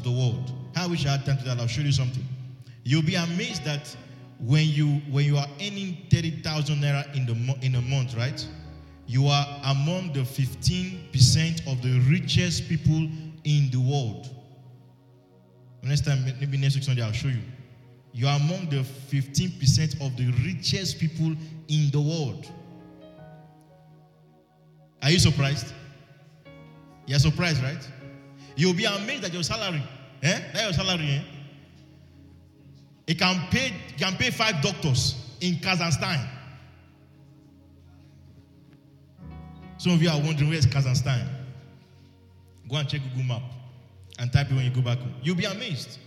of the world. I wish I had time to that. I'll show you something. You'll be amazed that when you when you are earning 30,000 naira in the in a month, right? You are among the 15% of the richest people in the world. Next time, maybe next week Sunday, I'll show you. You are among the 15% of the richest people in the world. Are you surprised? You're surprised, right? You'll be amazed at your salary. Eh? That's your salary, eh? It can pay, can pay five doctors in Kazakhstan. Some of you are wondering where's Kazakhstan? Go and check Google Map and type it when you go back home. You'll be amazed.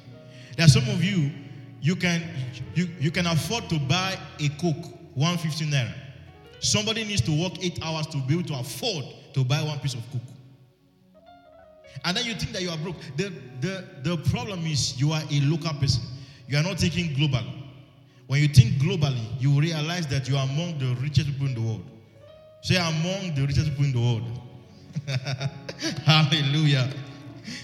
There are some of you, you can you, you can afford to buy a Coke, 150 naira. Somebody needs to work eight hours to be able to afford to buy one piece of Coke. And then you think that you are broke. The, the, the problem is you are a local person. You are not thinking globally. When you think globally, you realize that you are among the richest people in the world. Say, among the richest people in the world. Hallelujah.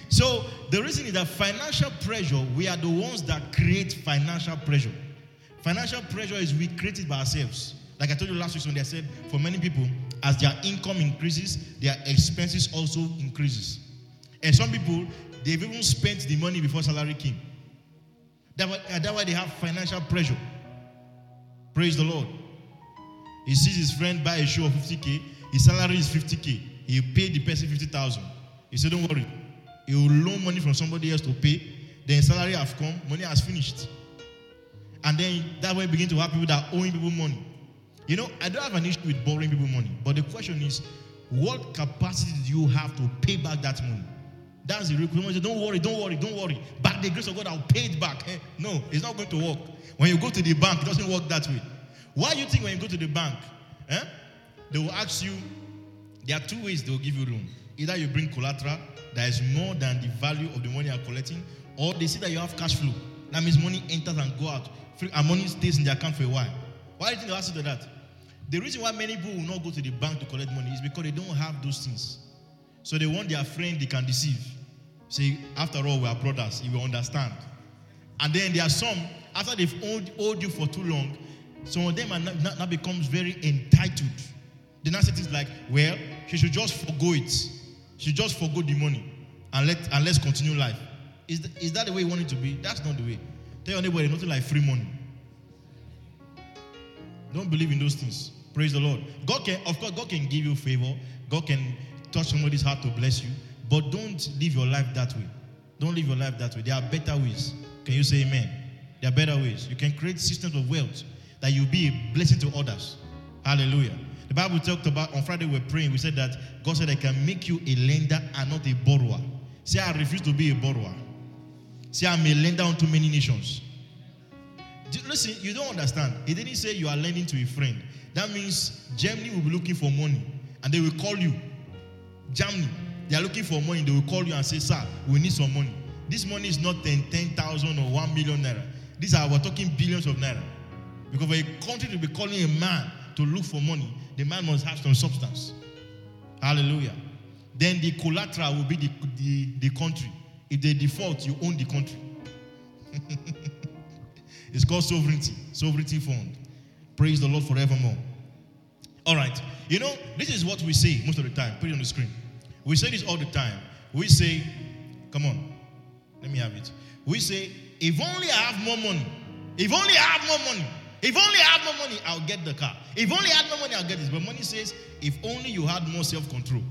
So, the reason is that financial pressure, we are the ones that create financial pressure. Financial pressure is we create it by ourselves. Like I told you last week when I said, for many people, as their income increases, their expenses also increases. And some people, they've even spent the money before salary came. That's why, uh, why they have financial pressure. Praise the Lord. He sees his friend buy a shoe of 50k, his salary is 50k. He paid the person 50,000. He said, Don't worry. He will loan money from somebody else to pay. Then salary have come, money has finished. And then that way begin to have people that owing people money. You know, I don't have an issue with borrowing people money, but the question is, what capacity do you have to pay back that money? That's the question. Don't worry, don't worry, don't worry. By the grace of God, I'll pay it back. Eh? No, it's not going to work. When you go to the bank, it doesn't work that way. Why do you think when you go to the bank, eh, they will ask you, there are two ways they will give you loan. Either you bring collateral that is more than the value of the money you are collecting, or they see that you have cash flow. That means money enters and go out, and money stays in the account for a while. Why do you think they ask you that? The reason why many people will not go to the bank to collect money is because they don't have those things. So they want their friend they can deceive. Say, after all, we are brothers. He will understand. And then there are some, after they've owed, owed you for too long, some of them are now, now becomes very entitled. They now say things like, well, she should just forego it. She just forego the money and let and let's continue life. Is, the, is that the way you want it to be? That's not the way. Tell your neighbor, nothing like free money. Don't believe in those things. Praise the Lord. God can, of course, God can give you favor. God can touch somebody's heart to bless you. But don't live your life that way. Don't live your life that way. There are better ways. Can you say amen? There are better ways. You can create systems of wealth that you'll be a blessing to others. Hallelujah. The Bible talked about on Friday we we're praying. We said that God said I can make you a lender and not a borrower. Say I refuse to be a borrower. Say I'm a lender unto many nations. Listen, you don't understand. He didn't say you are lending to a friend. That means Germany will be looking for money and they will call you. Germany, they are looking for money. They will call you and say, Sir, we need some money. This money is not 10, 10,000 or 1 million naira. These are, we're talking billions of naira. Because for a country to be calling a man to look for money, the man must have some substance. Hallelujah. Then the collateral will be the, the, the country. If they default, you own the country. it's called sovereignty, sovereignty fund. Praise the Lord forevermore. All right. You know, this is what we say most of the time. Put it on the screen. We say this all the time. We say, come on, let me have it. We say, if only I have more money, if only I have more money, if only I had more money, I'll get the car. If only I had more money, I'll get this. But money says, if only you had more self control.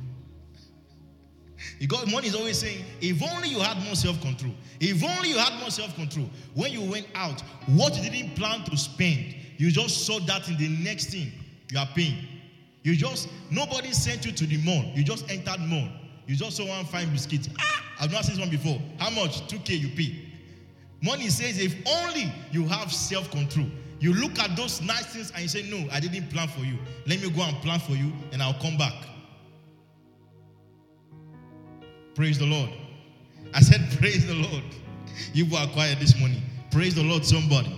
God, money is always saying, if only you had more self control. If only you had more self control. When you went out, what you didn't plan to spend, you just saw that in the next thing you are paying. You just, nobody sent you to the mall. You just entered mall. You just saw one fine biscuit. Ah, I've not seen this one before. How much? 2K you pay. Money says, if only you have self control. You look at those nice things and you say, No, I didn't plan for you. Let me go and plan for you and I'll come back. Praise the Lord. I said, Praise the Lord. You were quiet this morning. Praise the Lord, somebody.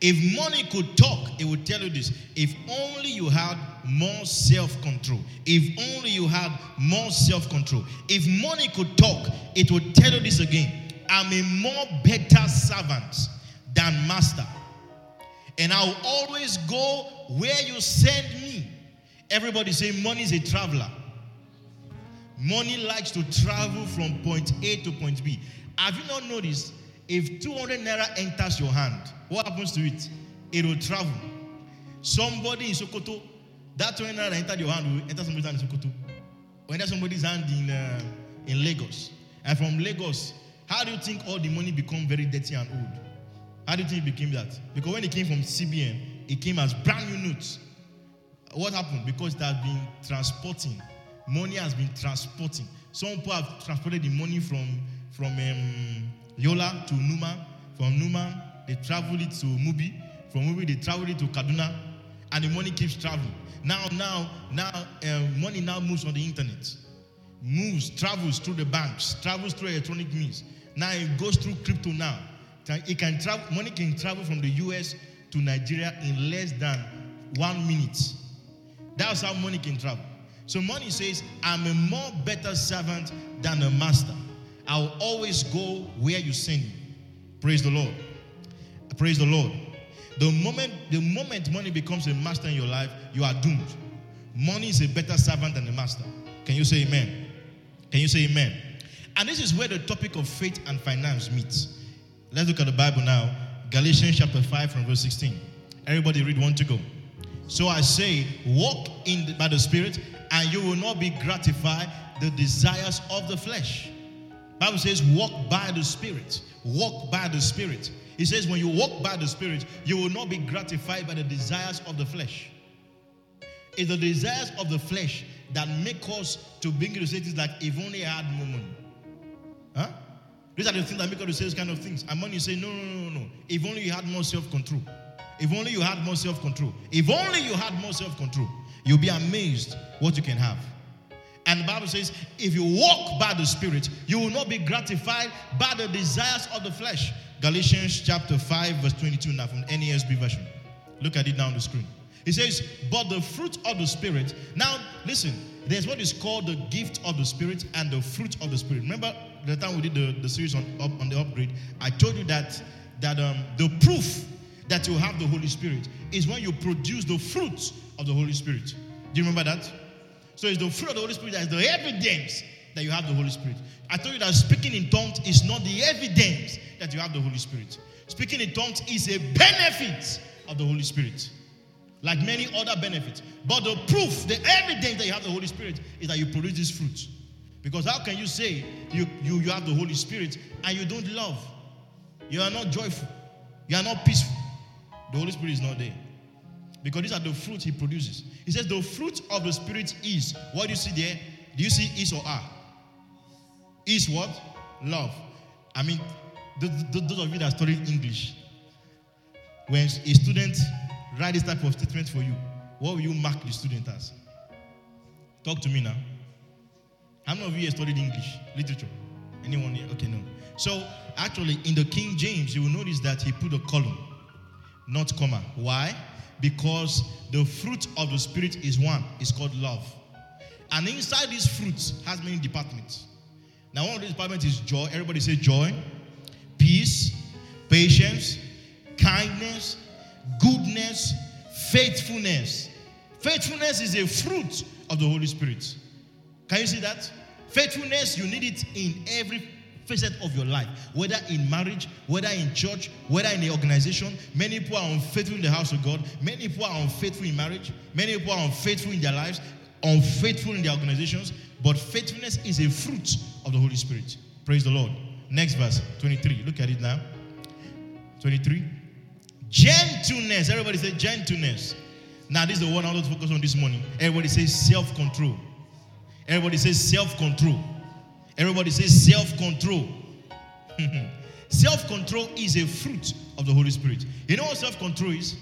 If money could talk, it would tell you this. If only you had more self control. If only you had more self control. If money could talk, it would tell you this again. I'm a more better servant than master. And I'll always go where you send me. Everybody say money is a traveler. Money likes to travel from point A to point B. Have you not noticed if 200 naira enters your hand, what happens to it? It will travel. Somebody in Sokoto, that 200 naira entered your hand will enter somebody's hand in Sokoto. Or enter somebody's hand in, uh, in Lagos. And from Lagos, how do you think all the money become very dirty and old? How do you think it became that? Because when it came from CBN, it came as brand new notes. What happened? Because it has been transporting. Money has been transporting. Some people have transported the money from, from um, Yola to Numan. From Numan, they traveled it to Mubi. From Mubi, they traveled it to Kaduna. And the money keeps traveling. Now, now, now, um, money now moves on the internet. Moves, travels through the banks, travels through electronic means. Now it goes through crypto now. It can travel, money can travel from the US to Nigeria in less than one minute. That's how money can travel. So money says, I'm a more better servant than a master. I'll always go where you send me. Praise the Lord. Praise the Lord. The moment, the moment money becomes a master in your life, you are doomed. Money is a better servant than a master. Can you say amen? Can you say amen? And this is where the topic of faith and finance meets. Let's look at the Bible now. Galatians chapter 5 from verse 16. Everybody read one to go. So I say, walk in the, by the Spirit, and you will not be gratified the desires of the flesh. Bible says, walk by the Spirit. Walk by the Spirit. It says, when you walk by the Spirit, you will not be gratified by the desires of the flesh. It's the desires of the flesh that make us to bring you to say things like, if only I had more money. Huh? These are the things that make us say these kind of things. And you say, no, no, no, no, if only you had more self control. If only you had more self control. If only you had more self control, you'll be amazed what you can have. And the Bible says, if you walk by the Spirit, you will not be gratified by the desires of the flesh. Galatians chapter 5, verse 22, now from NASB version. Look at it now on the screen. It says, but the fruit of the Spirit. Now, listen, there's what is called the gift of the Spirit and the fruit of the Spirit. Remember the time we did the, the series on, up, on the upgrade? I told you that, that um, the proof that you have the Holy Spirit is when you produce the fruit of the Holy Spirit. Do you remember that? So it's the fruit of the Holy Spirit that is the evidence that you have the Holy Spirit. I told you that speaking in tongues is not the evidence that you have the Holy Spirit. Speaking in tongues is a benefit of the Holy Spirit, like many other benefits. But the proof, the evidence that you have the Holy Spirit is that you produce this fruit. Because how can you say you, you, you have the Holy Spirit and you don't love? You are not joyful. You are not peaceful. The Holy Spirit is not there. Because these are the fruits he produces. He says the fruit of the Spirit is. What do you see there? Do you see is or are? Is what? Love. I mean, those of you that studied English, when a student write this type of statement for you, what will you mark the student as? Talk to me now. How many of you have studied English literature? Anyone here? Okay, no. So actually, in the King James, you will notice that he put a column not comma. Why? Because the fruit of the Spirit is one, it's called love. And inside this fruit has many departments. Now, one of these departments is joy. Everybody say joy, peace, patience, kindness, goodness, faithfulness. Faithfulness is a fruit of the Holy Spirit. Can you see that? Faithfulness, you need it in every facet of your life, whether in marriage, whether in church, whether in the organization. Many people are unfaithful in the house of God. Many people are unfaithful in marriage. Many people are unfaithful in their lives, unfaithful in their organizations. But faithfulness is a fruit of the Holy Spirit. Praise the Lord. Next verse, 23. Look at it now. 23. Gentleness. Everybody say gentleness. Now, this is the one I want to focus on this morning. Everybody says self control. Everybody says self control. Everybody says self control. self control is a fruit of the Holy Spirit. You know what self control is?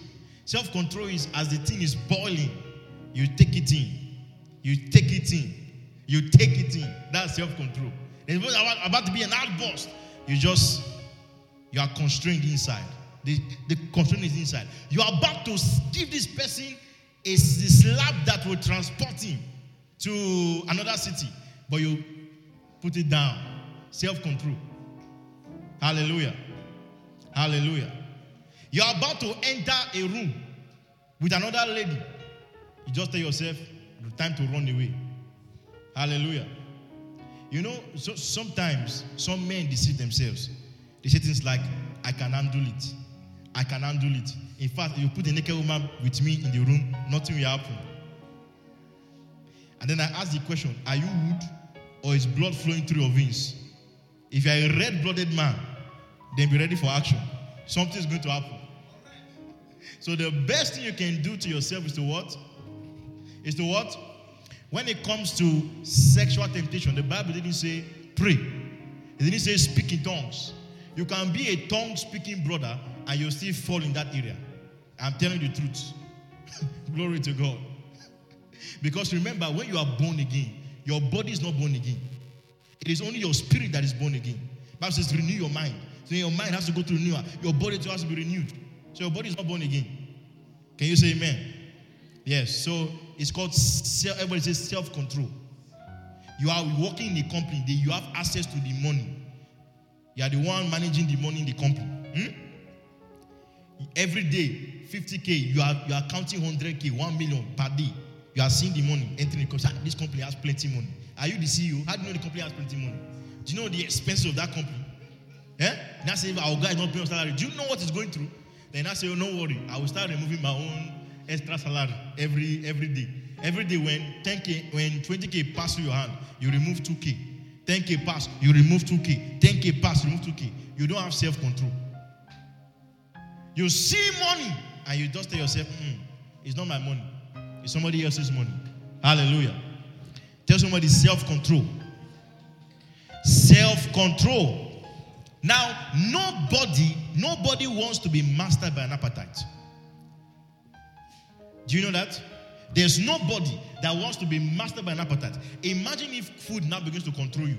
Self control is as the thing is boiling, you take it in. You take it in. You take it in. That's self control. It's about, about to be an outburst. You just, you are constrained inside. The, the constraint is inside. You are about to give this person a slap that will transport him to another city, but you put it down. Self control. Hallelujah. Hallelujah. You are about to enter a room with another lady. You just tell yourself, time to run away. Hallelujah. You know, so sometimes some men deceive themselves. They say things like, I can handle it. I can handle it. In fact, you put a naked woman with me in the room, nothing will happen. And then I ask the question, are you wood or is blood flowing through your veins? If you are a red blooded man, then be ready for action. Something's going to happen. So the best thing you can do to yourself is to what? Is to what? When it comes to sexual temptation, the Bible didn't say pray. It didn't say speak in tongues. You can be a tongue speaking brother and you'll still fall in that area. I'm telling you the truth. Glory to God. because remember, when you are born again, your body is not born again. It is only your spirit that is born again. Bible says renew your mind. So your mind has to go to renewal. Your body has to be renewed. So your body is not born again. Can you say amen? Yes. So it's called self, everybody says self-control. You are working in the company, you have access to the money. You are the one managing the money in the company. Hmm? Every day, 50k, you are you are counting 100k, 1 million per day. You are seeing the money entering the company. This company has plenty money. Are you the CEO? How do you know the company has plenty money? Do you know the expenses of that company? Eh? Now say our guy is not paying salary. Do you know what he's going through? Then I say, oh, no worry. I will start removing my own extra salary every every day. Every day when 10k, when 20k pass through your hand, you remove 2k. 10k pass, you remove 2k. 10k pass, remove 2k. You don't have self-control. You see money and you just tell yourself, mm, it's not my money. It's somebody else's money. Hallelujah. Tell somebody self-control. Self-control. Now, nobody, nobody wants to be mastered by an appetite. Do you know that? There's nobody that wants to be mastered by an appetite. Imagine if food now begins to control you.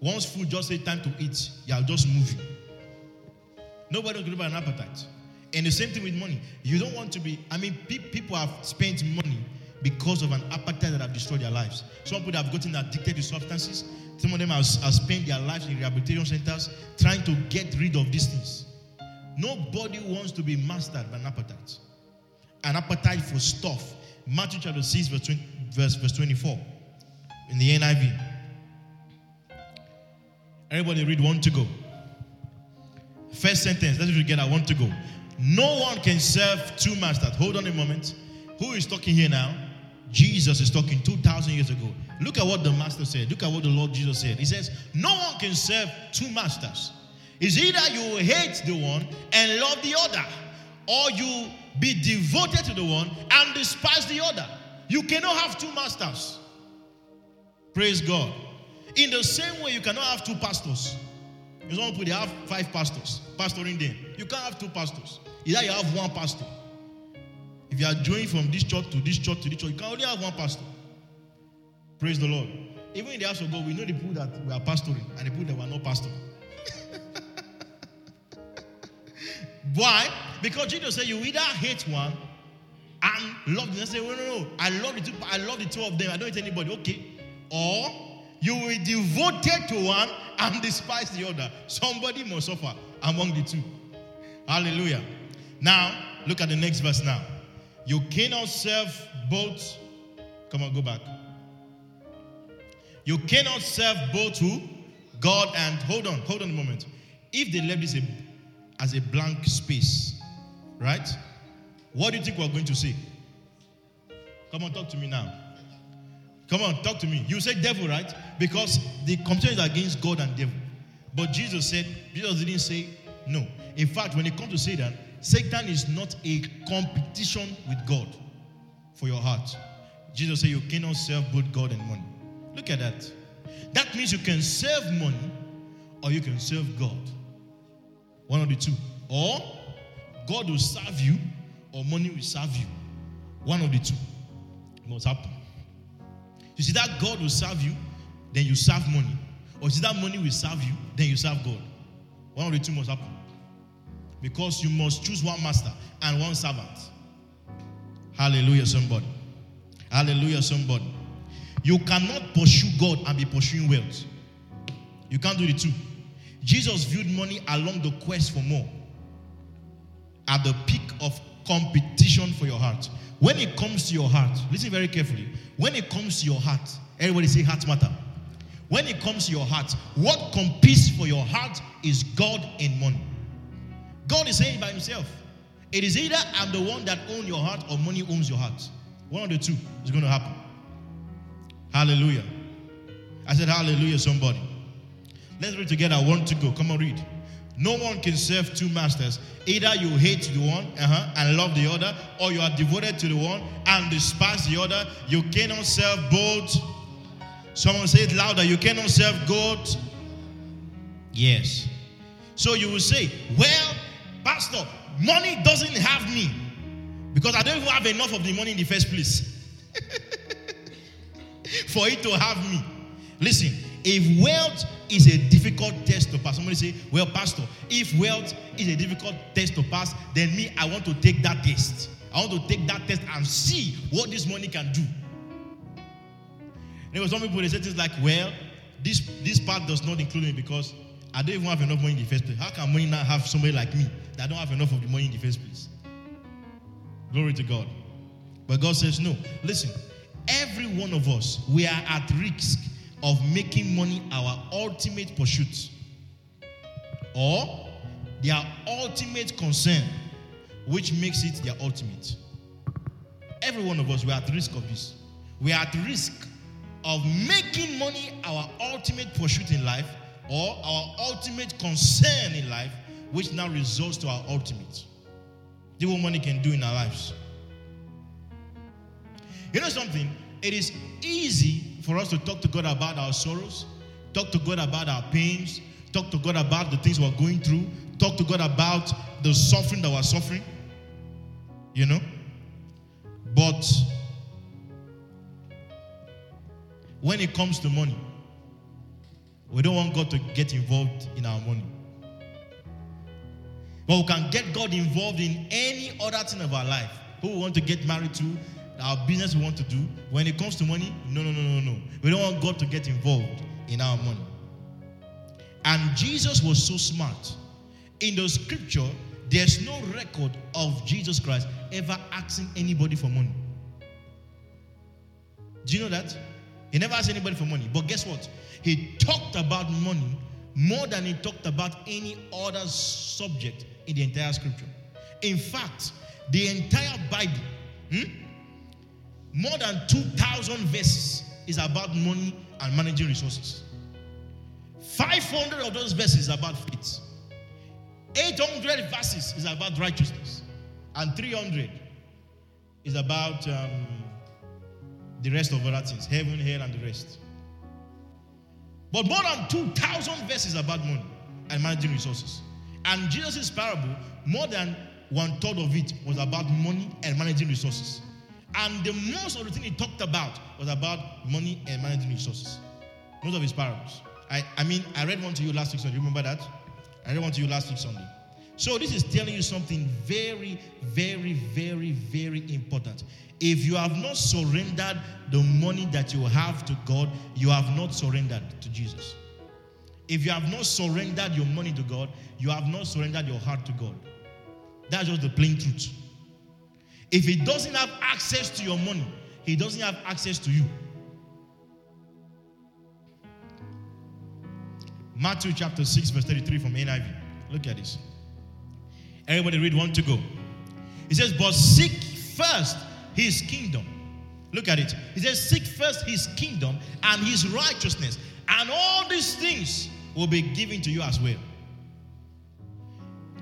Once food just say time to eat, you are just moving. Nobody to be by an appetite. And the same thing with money. You don't want to be, I mean, pe- people have spent money because of an appetite that have destroyed their lives. Some people have gotten addicted to substances. Some of them have, have spent their lives in rehabilitation centers trying to get rid of these things. Nobody wants to be mastered by an appetite. An appetite for stuff. Matthew chapter 6, verse, 20, verse, verse 24 in the NIV. Everybody read one to go. First sentence, let's get I want to go. No one can serve two masters. Hold on a moment. Who is talking here now? Jesus is talking 2,000 years ago. Look at what the master said. Look at what the Lord Jesus said. He says, No one can serve two masters. It's either you hate the one and love the other, or you be devoted to the one and despise the other. You cannot have two masters. Praise God. In the same way, you cannot have two pastors. There's one people, they have five pastors pastoring them. You can't have two pastors. Either you have one pastor. If you are joining from this church to this church to this church, you can only have one pastor. Praise the Lord. Even in the house of God, we know the people that we are pastoring and the people that were not pastoring. Why? Because Jesus said you either hate one and love the other. Say, no, no, no. I love the two. I love the two of them. I don't hate anybody. Okay. Or you will be devoted to one and despise the other. Somebody must suffer among the two. Hallelujah. Now, look at the next verse now. You cannot serve both. Come on, go back. You cannot serve both who? God and hold on, hold on a moment. If they left this as a blank space, right? What do you think we're going to say? Come on, talk to me now. Come on, talk to me. You say devil, right? Because the competition is against God and devil. But Jesus said, Jesus didn't say no. In fact, when it comes to Satan, Satan is not a competition with God for your heart. Jesus said you cannot serve both God and money. Look at that. That means you can serve money or you can serve God. One of the two. Or God will serve you or money will serve you. One of the two must happen. You that God will serve you, then you serve money. Or see that money will serve you, then you serve God. One of the two must happen. Because you must choose one master and one servant. Hallelujah, somebody. Hallelujah, somebody. You cannot pursue God and be pursuing wealth. You can't do the two. Jesus viewed money along the quest for more at the peak of competition for your heart. When it comes to your heart, listen very carefully. When it comes to your heart, everybody say heart matter. When it comes to your heart, what competes for your heart is God and money. God is saying by himself, it is either I'm the one that owns your heart or money owns your heart. One of the two is going to happen. Hallelujah. I said, Hallelujah, somebody. Let's read together. I want to go. Come on, read. No one can serve two masters. Either you hate the one uh-huh, and love the other, or you are devoted to the one and despise the other. You cannot serve both. Someone say it louder. You cannot serve God. Yes. So you will say, Well, Pastor, money doesn't have me because I don't even have enough of the money in the first place for it to have me. Listen, if wealth is a difficult test to pass, somebody say, Well, Pastor, if wealth is a difficult test to pass, then me, I want to take that test. I want to take that test and see what this money can do. There were some people they said things like, Well, this this part does not include me because I don't even have enough money in the first place. How can money not have somebody like me that don't have enough of the money in the first place? Glory to God. But God says, No. Listen, every one of us, we are at risk of making money our ultimate pursuit or their ultimate concern, which makes it their ultimate. Every one of us, we are at risk of this. We are at risk of making money our ultimate pursuit in life or our ultimate concern in life, which now results to our ultimate. Do what money can do in our lives. You know something? It is easy for us to talk to God about our sorrows, talk to God about our pains, talk to God about the things we're going through, talk to God about the suffering that we're suffering. You know? But when it comes to money, we don't want God to get involved in our money. But we can get God involved in any other thing of our life. Who we want to get married to, our business we want to do. When it comes to money, no, no, no, no, no. We don't want God to get involved in our money. And Jesus was so smart. In the scripture, there's no record of Jesus Christ ever asking anybody for money. Do you know that? He never asked anybody for money. But guess what? He talked about money more than he talked about any other subject in the entire scripture. In fact, the entire Bible, hmm, more than 2,000 verses, is about money and managing resources. 500 of those verses about faith. 800 verses is about righteousness. And 300 is about um, the rest of other things heaven, hell, and the rest. But more than 2,000 verses about money and managing resources. And Jesus' parable, more than one third of it was about money and managing resources. And the most of the thing he talked about was about money and managing resources. Most of his parables. I, I mean, I read one to you last week Sunday. Remember that? I read one to you last week Sunday. So this is telling you something very, very, very, very important. If you have not surrendered the money that you have to God, you have not surrendered to Jesus. If you have not surrendered your money to God, you have not surrendered your heart to God. That's just the plain truth. If he doesn't have access to your money, he doesn't have access to you. Matthew chapter 6, verse 33 from NIV. Look at this. Everybody read one to go. It says, But seek first his kingdom. Look at it. He says, Seek first his kingdom and his righteousness, and all these things will be given to you as well.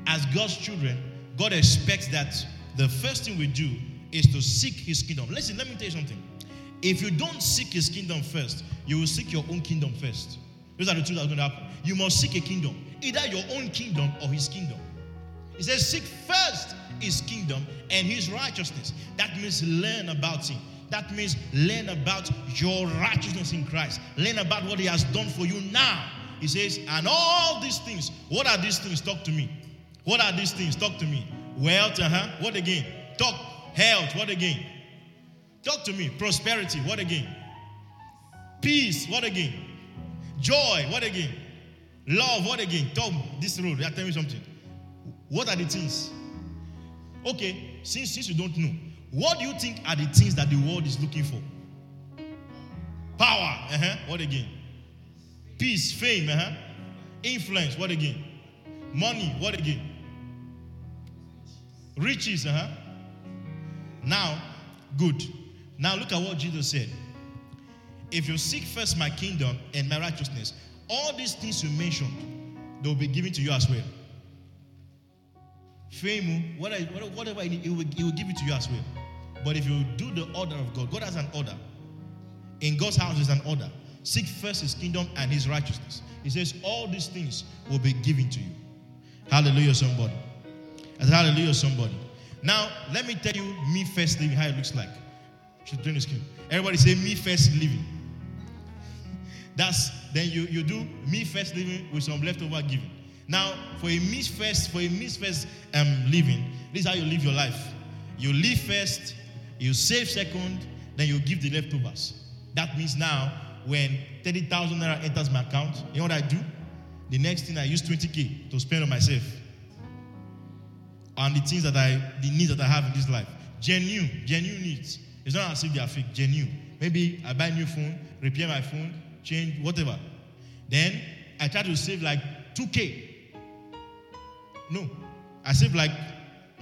As God's children, God expects that the first thing we do is to seek his kingdom. Listen, let me tell you something. If you don't seek his kingdom first, you will seek your own kingdom first. Those are the two that's going to happen. You must seek a kingdom, either your own kingdom or his kingdom. He says, Seek first his kingdom and his righteousness. That means learn about him. That means learn about your righteousness in Christ. Learn about what he has done for you now. He says, and all these things, what are these things? Talk to me. What are these things? Talk to me. Wealth, uh-huh. What again? Talk. Health, what again? Talk to me. Prosperity, what again? Peace, what again? Joy, what again? Love, what again? Talk this road. Tell me something. What are the things? Okay, since, since you don't know, what do you think are the things that the world is looking for? Power, uh-huh. What again? Peace, fame, uh-huh. Influence, what again? Money, what again? Riches, uh-huh. Now, good. Now look at what Jesus said. If you seek first my kingdom and my righteousness, all these things you mentioned, they'll be given to you as well. Fame, whatever it will, it will give it to you as well. But if you do the order of God, God has an order. In God's house is an order. Seek first his kingdom and his righteousness. He says, All these things will be given to you. Hallelujah, somebody. Hallelujah, somebody. Now, let me tell you me first living, how it looks like. Should turn the screen. Everybody say me first living. That's then you, you do me first living with some leftover giving. Now, for a me first, for a me first um, living, this is how you live your life. You live first, you save second, then you give the leftovers. That means now, when 30,000 naira enters my account, you know what I do? The next thing I use 20k to spend on myself and the things that I, the needs that I have in this life. Genuine, genuine needs. It's not as if they are fake, genuine. Maybe I buy a new phone, repair my phone, change, whatever. Then I try to save like 2K. No, I save like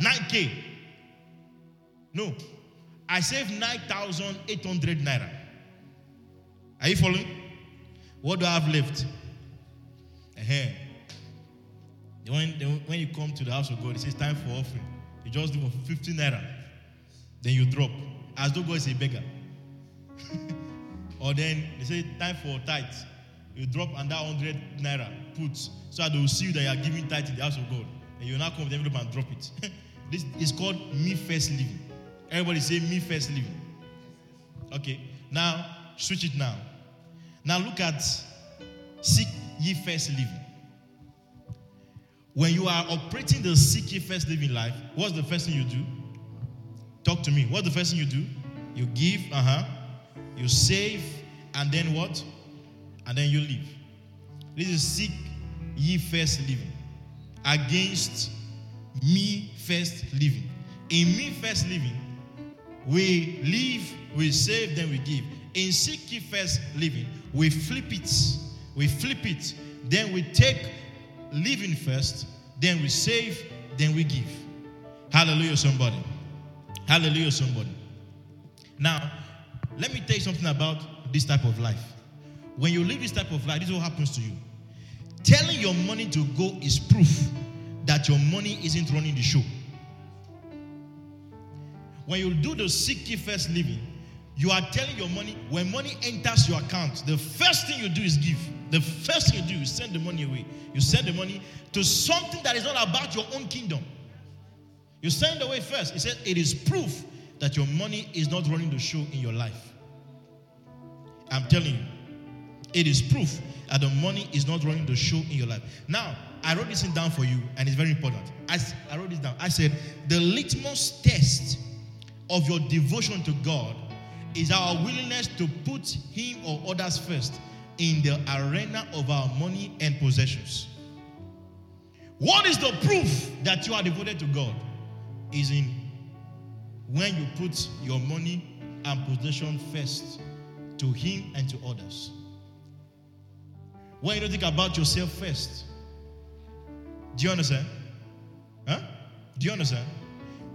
9K. No, I save 9,800 naira. Are you following? What do I have left? Uh-huh. When, when you come to the house of God, it says time for offering. You just do for 15 naira. Then you drop. As though God is a beggar. or then they say time for tithes. You drop under 100 naira, put, so that they will see that you are giving tithe in the house of God. And you now come with envelope and drop it. this is called me first living. Everybody say me first living. Okay. Now, switch it now. Now look at seek ye first living. When you are operating the seek ye first living life, what's the first thing you do? Talk to me. What's the first thing you do? You give, uh huh. You save, and then what? And then you live. This is seek ye first living against me first living. In me first living, we live, we save, then we give. In seek ye first living, we flip it. We flip it. Then we take living first, then we save, then we give. Hallelujah, somebody. Hallelujah, somebody. Now, let me tell you something about this type of life. When you live this type of life, this is what happens to you. Telling your money to go is proof that your money isn't running the show. When you do the seek first living, you are telling your money, when money enters your account, the first thing you do is give. The first thing you do is send the money away. You send the money to something that is not about your own kingdom. You send it away first. It says it is proof that your money is not running the show in your life. I'm telling you, it is proof that the money is not running the show in your life. Now, I wrote this thing down for you, and it's very important. I, I wrote this down. I said, the litmus test of your devotion to God is our willingness to put Him or others first in the arena of our money and possessions. What is the proof that you are devoted to God? Is in when you put your money and possession first to Him and to others. When you don't think about yourself first. Do you understand? Huh? Do you understand?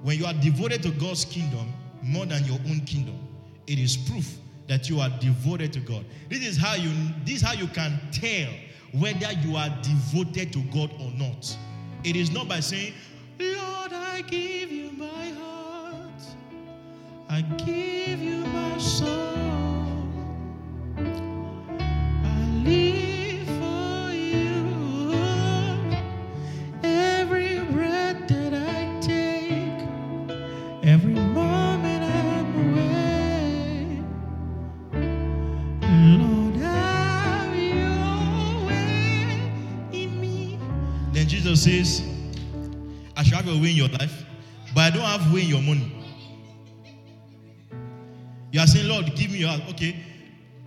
When you are devoted to God's kingdom more than your own kingdom, it is proof that you are devoted to God. This is how you this is how you can tell whether you are devoted to God or not. It is not by saying, "Lord, I give you my heart. I give you my soul. Says, I should have a way in your life, but I don't have way in your money. You are saying, Lord, give me your heart. Okay.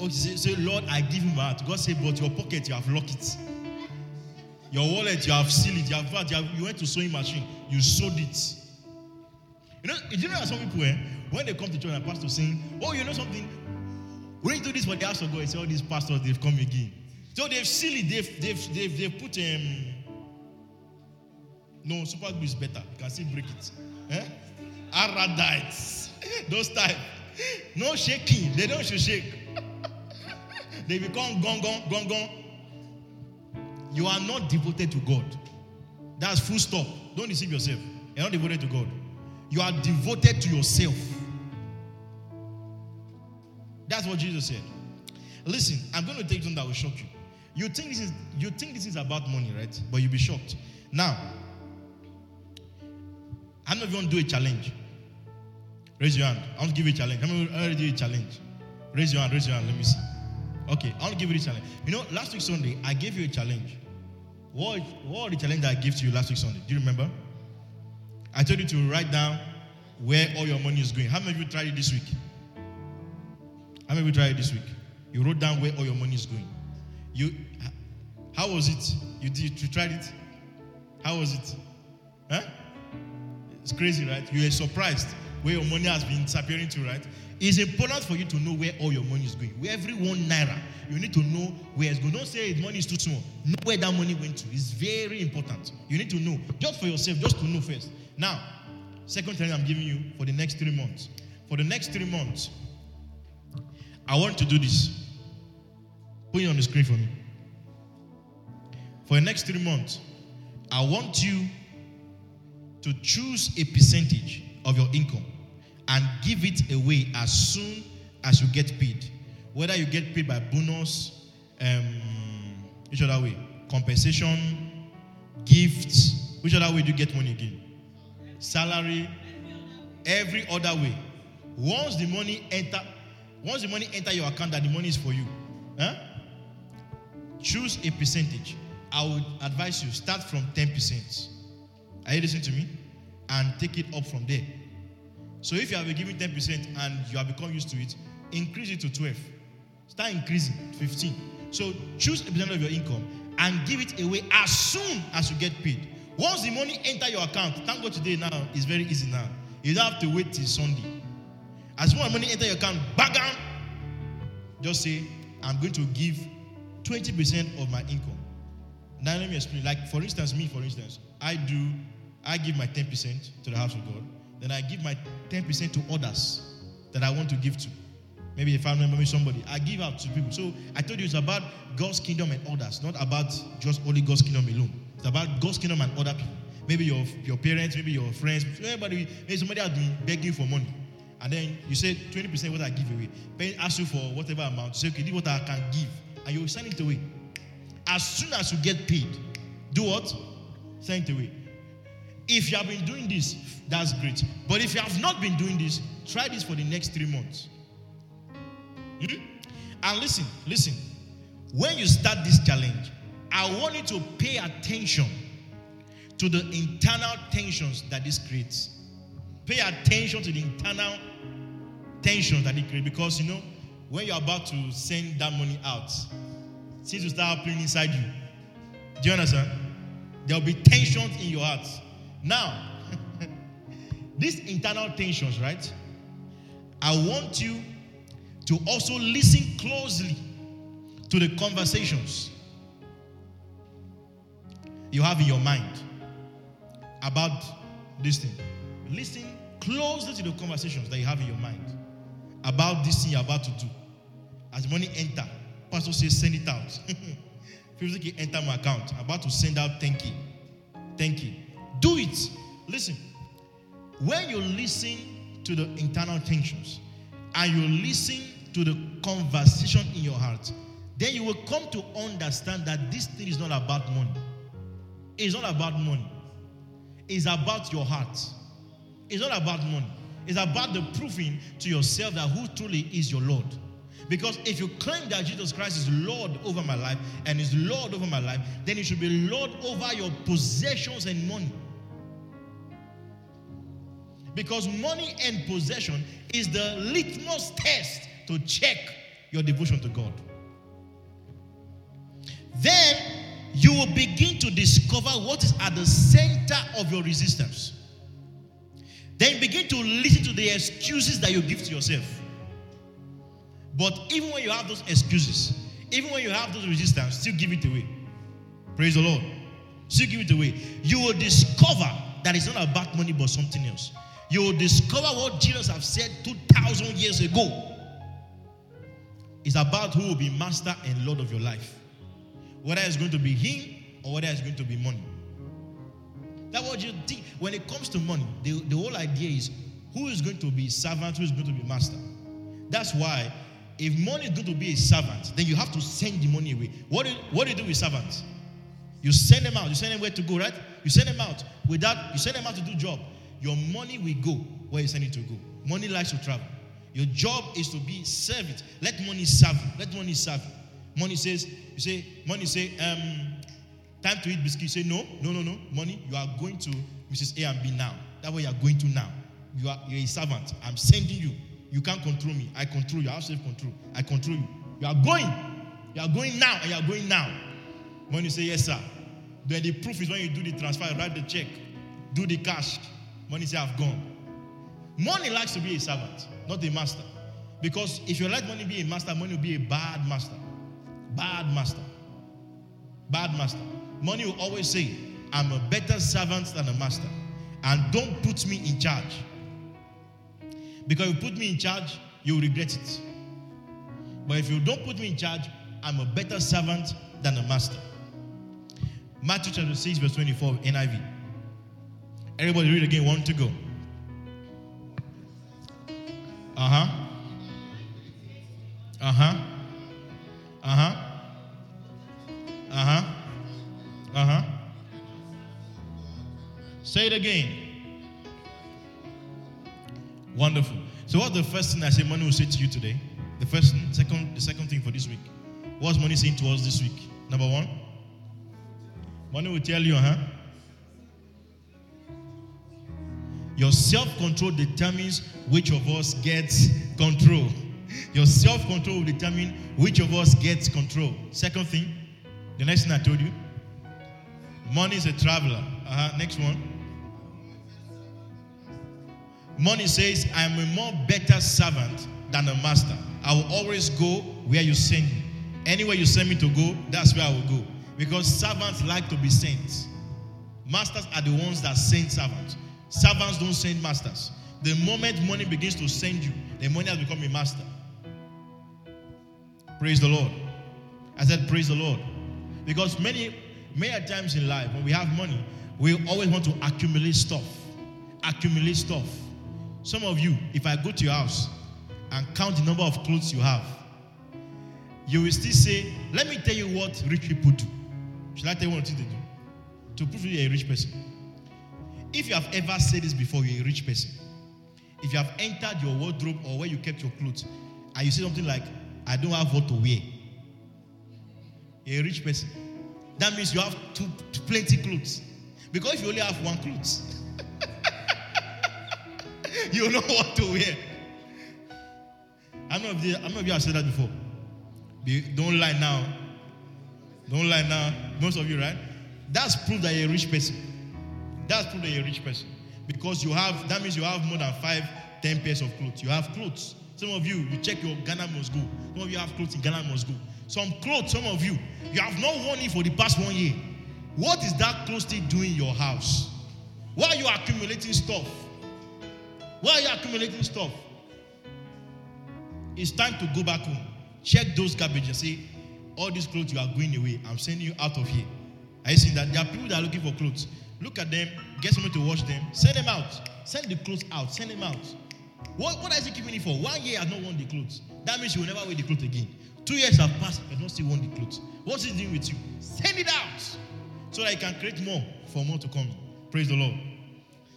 Okay, say, say, Lord, I give you my heart. God said, but your pocket, you have locked it. Your wallet, you have sealed it. You, have, you, have, you went to sewing machine, you sewed it. You know, you know some people, eh, when they come to church and pastor saying, oh, you know something? When you do this for the house of God, say, all these pastors, they've come again. So they've sealed it. They've, they've, they've, they've put, um, no, super glue is better. You can still break it. Eh? Araldites. Those type. No shaking. They don't shake. they become gong gong gong gong. You are not devoted to God. That's full stop. Don't deceive yourself. You're not devoted to God. You are devoted to yourself. That's what Jesus said. Listen, I'm going to take something that will shock you. You think this is you think this is about money, right? But you'll be shocked. Now, how many of you want to do a challenge? Raise your hand. I want to give you a challenge. How many to do a challenge? Raise your hand, raise your hand. Let me see. Okay, I want to give you a challenge. You know, last week Sunday, I gave you a challenge. What, what the challenge I gave to you last week Sunday? Do you remember? I told you to write down where all your money is going. How many of you tried it this week? How many of you tried it this week? You wrote down where all your money is going. You, how was it? You did. You tried it. How was it? Huh? It's crazy, right? You are surprised where your money has been disappearing to, right? It's important for you to know where all your money is going. Where every one naira, you need to know where it's going. Don't say money is too small. Know where that money went to. It's very important. You need to know, just for yourself, just to know first. Now, second thing I'm giving you for the next three months. For the next three months, I want to do this. Put it on the screen for me. For the next three months, I want you to choose a percentage of your income and give it away as soon as you get paid. Whether you get paid by bonus, um, which other way? Compensation, gifts. Which other way do you get money again? Salary. Every other way. Once the money enter, once the money enter your account, that the money is for you. Huh? Choose a percentage. I would advise you start from 10%. Are you listening to me? And take it up from there. So if you have been giving 10% and you have become used to it, increase it to 12. Start increasing 15. So choose a percent of your income and give it away as soon as you get paid. Once the money enter your account, thank God today now is very easy now. You don't have to wait till Sunday. As soon as money enter your account, bagam, just say, I'm going to give 20% of my income. Now let me explain. Like for instance, me, for instance, I do I give my 10% to the house of God. Then I give my 10% to others that I want to give to. Maybe a family member, maybe somebody. I give out to people. So I told you it's about God's kingdom and others, not about just only God's kingdom alone. It's about God's kingdom and other people. Maybe your, your parents, maybe your friends, everybody, maybe somebody has been begging for money. And then you say 20% what I give away. Pay ask you for whatever amount. You say, okay, this what I can give. And you send it away. As soon as you get paid, do what? Send it away. If you have been doing this, that's great. But if you have not been doing this, try this for the next three months. Hmm? And listen, listen. When you start this challenge, I want you to pay attention to the internal tensions that this creates. Pay attention to the internal tensions that it creates because you know when you're about to send that money out, since you start happening inside you. Do you understand? There'll be tensions in your heart. Now, these internal tensions, right? I want you to also listen closely to the conversations you have in your mind about this thing. Listen closely to the conversations that you have in your mind about this thing you're about to do. As money enter, pastor says send it out. 50k enter my account. I'm about to send out 10k. 10k. Do it. Listen. When you listen to the internal tensions and you listen to the conversation in your heart, then you will come to understand that this thing is not about money. It's not about money. It's about your heart. It's not about money. It's about the proving to yourself that who truly is your Lord. Because if you claim that Jesus Christ is Lord over my life and is Lord over my life, then He should be Lord over your possessions and money. Because money and possession is the litmus test to check your devotion to God. Then you will begin to discover what is at the center of your resistance. Then begin to listen to the excuses that you give to yourself. But even when you have those excuses, even when you have those resistance, still give it away. Praise the Lord. Still give it away. You will discover that it's not about money but something else. You will discover what Jesus have said 2,000 years ago. It's about who will be master and Lord of your life. Whether it's going to be Him or whether it's going to be money. That's what you think. When it comes to money, the, the whole idea is who is going to be servant, who is going to be master. That's why if money is going to be a servant, then you have to send the money away. What do, what do you do with servants? You send them out. You send them where to go, right? You send them out without you send them out to do job. Your money will go where you send it to go. Money likes to travel. Your job is to be servant. Let money serve you. Let money serve you. Money says, you say, money say, um, time to eat biscuit. You say, no, no, no, no. Money, you are going to Mrs. A and B now. That's where you are going to now. You are you're a servant. I'm sending you. You can't control me. I control you. I have self-control. I control you. You are going. You are going now, and you are going now. Money say, yes, sir. Then the proof is when you do the transfer, write the check, do the cash. Money say, I've gone. Money likes to be a servant, not a master. Because if you let money be a master, money will be a bad master. Bad master. Bad master. Money will always say, I'm a better servant than a master. And don't put me in charge. Because if you put me in charge, you will regret it. But if you don't put me in charge, I'm a better servant than a master. Matthew chapter 6, verse 24, NIV. Everybody read again, one to go. Uh huh. Uh huh. Uh huh. Uh huh. Uh huh. Say it again. Wonderful. So, what's the first thing I say money will say to you today? The first, second, the second thing for this week. What's money saying to us this week? Number one. Money will tell you, huh? Your self control determines which of us gets control. Your self control will determine which of us gets control. Second thing, the next thing I told you money is a traveler. Uh-huh. Next one. Money says, I'm a more better servant than a master. I will always go where you send me. Anywhere you send me to go, that's where I will go. Because servants like to be sent. Masters are the ones that send servants. Servants don't send masters. The moment money begins to send you, the money has become a master. Praise the Lord. I said, Praise the Lord. Because many, many times in life, when we have money, we always want to accumulate stuff. Accumulate stuff. Some of you, if I go to your house and count the number of clothes you have, you will still say, Let me tell you what rich people do. Should I tell you what they do? To prove you're a rich person. If you have ever said this before, you're a rich person. If you have entered your wardrobe or where you kept your clothes, and you say something like, I don't have what to wear. You're a rich person. That means you have two, two plenty clothes. Because if you only have one clothes, you know what to wear. I'm not, I'm have said that before. Don't lie now. Don't lie now. Most of you, right? That's proof that you're a rich person. That's that a rich person. Because you have, that means you have more than five, ten pairs of clothes. You have clothes. Some of you, you check your Ghana must go. Some of you have clothes in Ghana must go. Some clothes, some of you, you have not worn it for the past one year. What is that clothes doing in your house? Why are you accumulating stuff? Why are you accumulating stuff? It's time to go back home. Check those garbage and say, all these clothes you are going away. I'm sending you out of here. You seeing that? There are people that are looking for clothes. Look at them, get someone to wash them, send them out. Send the clothes out, send them out. What, what is he keeping it for? One year I've not worn the clothes. That means you will never wear the clothes again. Two years have passed, you have not still worn the clothes. What's he doing with you? Send it out so that he can create more for more to come. Praise the Lord.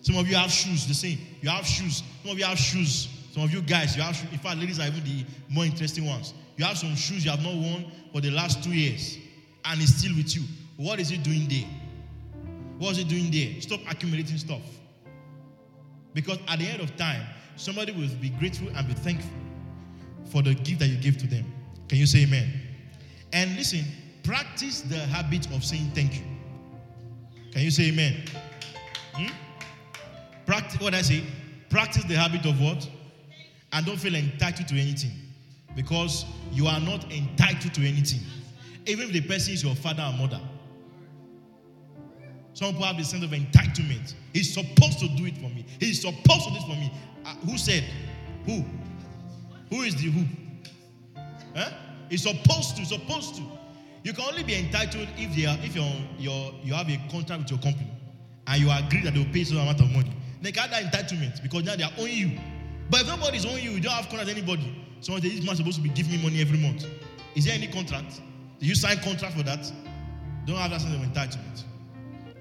Some of you have shoes, the same. You have shoes. Some of you have shoes. Some of you guys, you have shoes. In fact, ladies are even the more interesting ones. You have some shoes you have not worn for the last two years, and it's still with you. What is he doing there? What is he doing there? Stop accumulating stuff. Because at the end of time, somebody will be grateful and be thankful for the gift that you give to them. Can you say amen? And listen, practice the habit of saying thank you. Can you say amen? Hmm? Practice what I say? Practice the habit of what? And don't feel entitled to anything. Because you are not entitled to anything. Even if the person is your father or mother. Some people have the sense of entitlement. He's supposed to do it for me. He's supposed to do this for me. Uh, who said? Who? Who is the who? Huh? He's supposed to. Supposed to. You can only be entitled if they are, if you're, you're, you have a contract with your company and you agree that they will pay some amount of money. They got that entitlement because now they are owing you. But if nobody's owing you, you don't have contract with anybody. Says, this man supposed to be giving me money every month. Is there any contract? Do you sign contract for that? Don't have that sense of entitlement.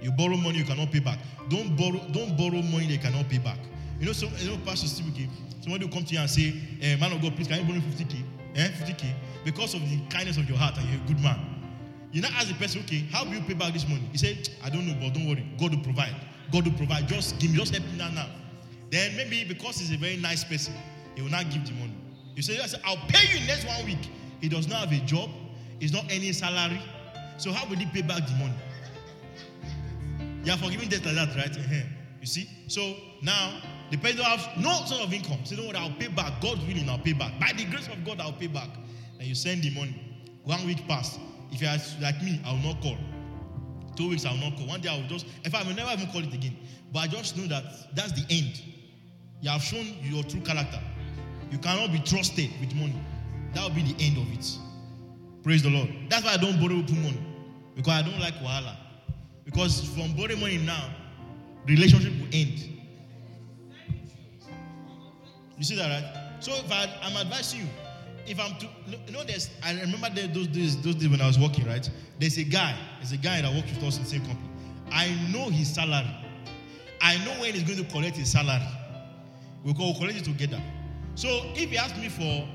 You borrow money you cannot pay back. Don't borrow, don't borrow money they cannot pay back. You know, some you know, Pastor Steve, somebody will come to you and say, eh, man of God, please, can you borrow 50k? Eh, 50k? Because of the kindness of your heart and you're a good man. You now ask the person, okay, how will you pay back this money? He said, I don't know, but don't worry. God will provide. God will provide. Just give me, just help me now, now. Then maybe because he's a very nice person, he will not give the money. You say, I'll pay you next one week. He does not have a job. He's not any salary. So how will he pay back the money? You are forgiving debt like that, right? You see? So now the person have no sort of income. Say, no, I'll pay back. God willing, I'll pay back. By the grace of God, I'll pay back. And you send the money. One week passed. If you're like me, I will not call. Two weeks, I will not call. One day, I will just, in fact, I will never even call it again. But I just know that that's the end. You have shown your true character. You cannot be trusted with money. That will be the end of it. Praise the Lord. That's why I don't borrow people money. Because I don't like wahala. Because from borrowing money now, relationship will end. You see that, right? So if I, I'm advising you, if I'm to, you know, there's, I remember those days, those days when I was working, right? There's a guy, there's a guy that works with us in the same company. I know his salary. I know when he's going to collect his salary. We'll collect it together. So if he asks me for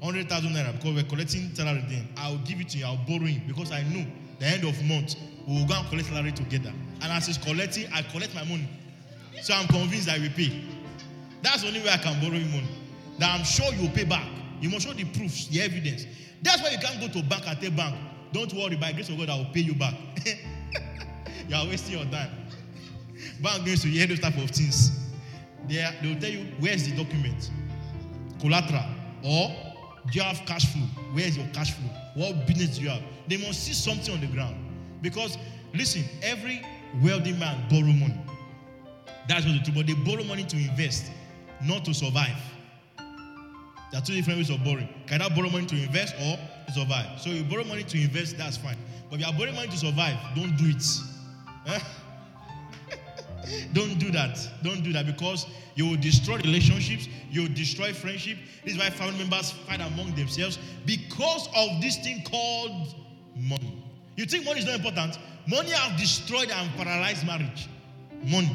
100,000 naira because we're collecting salary then, I'll give it to you, I'll borrow him because I know the end of month we will go and collect salary together. And as he's collecting, I collect my money. So I'm convinced I will pay. That's the only way I can borrow him money. That I'm sure you will pay back. You must show the proofs, the evidence. That's why you can't go to bank and tell bank, don't worry, by grace of God, I will pay you back. you are wasting your time. Bank going to hear those type of things. They, are, they will tell you, where's the document? Collateral. Or do you have cash flow? Where's your cash flow? What business do you have? They must see something on the ground. Because, listen, every wealthy man borrow money. That's what they do. But they borrow money to invest, not to survive. There are two different ways of borrowing. Can I borrow money to invest or to survive? So you borrow money to invest, that's fine. But if you are borrowing money to survive, don't do it. Eh? don't do that. Don't do that because you will destroy relationships, you will destroy friendship. This is why family members fight among themselves because of this thing called money. You think money is not important? Money have destroyed and paralyzed marriage. Money.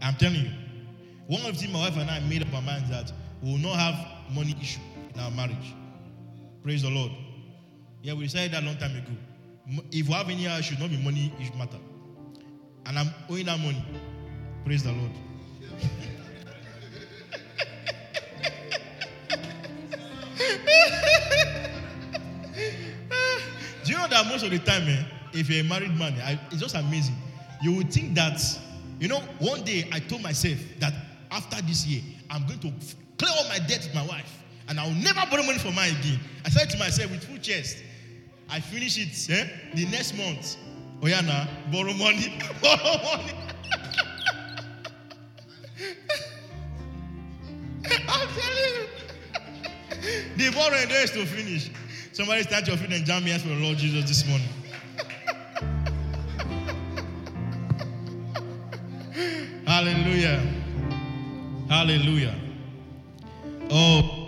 I'm telling you. One of the things my wife and I made up our minds that we will not have money issue in our marriage. Praise the Lord. Yeah, we decided that long time ago. If we have any issue, should not be money issue matter. And I'm owing that money. Praise the Lord. Most of the time, eh, if you're a married man, I, it's just amazing. You would think that, you know, one day I told myself that after this year, I'm going to clear all my debt with my wife, and I will never borrow money from her again. I said to myself with full chest, I finish it eh, the next month. Oh yeah, now borrow money, borrow money. I'm telling you, the borrowing days to finish. Somebody start your feet and jam me for the Lord Jesus this morning. Hallelujah. Hallelujah. Oh.